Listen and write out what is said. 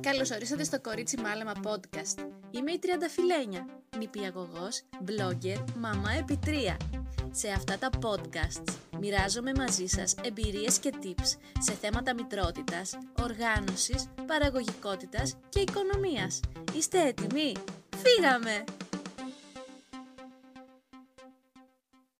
Καλώς ορίσατε στο Κορίτσι Μάλαμα podcast. Είμαι η Τριανταφυλένια, νηπιαγωγός, blogger, μαμά επί Σε αυτά τα podcasts μοιράζομαι μαζί σας εμπειρίες και tips σε θέματα μητρότητας, οργάνωσης, παραγωγικότητας και οικονομίας. Είστε έτοιμοι; Φύγαμε!